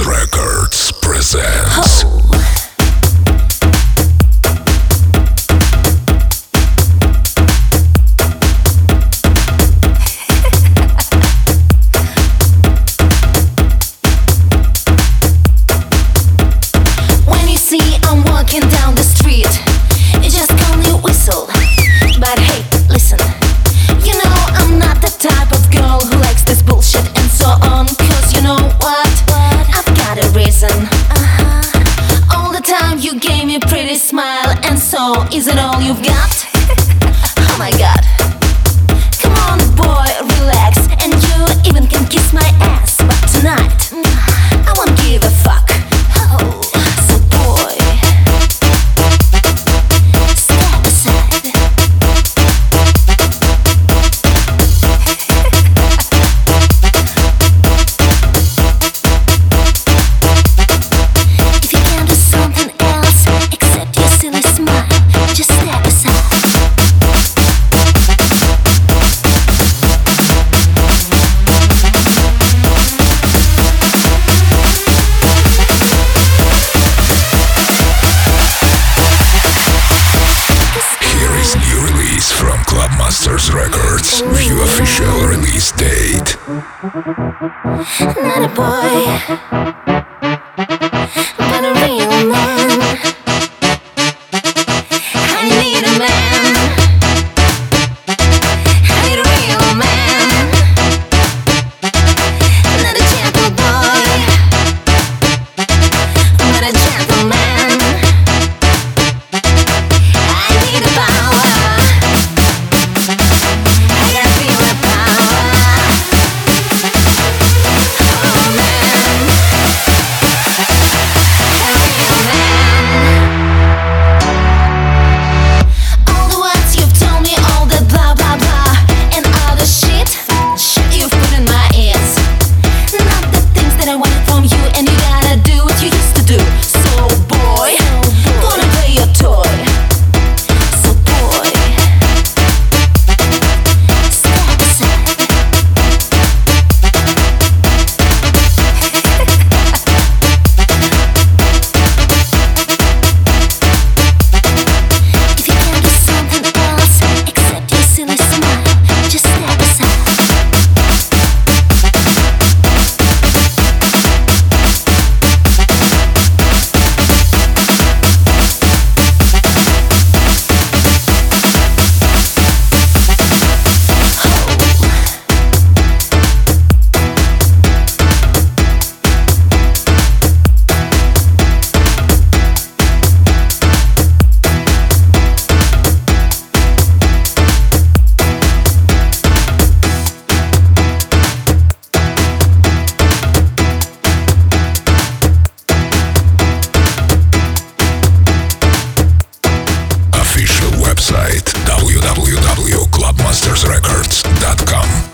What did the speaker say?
Records presents. Oh. You've got Masters Records. View official release date. Not a boy. сайт www.clubmastersrecords.com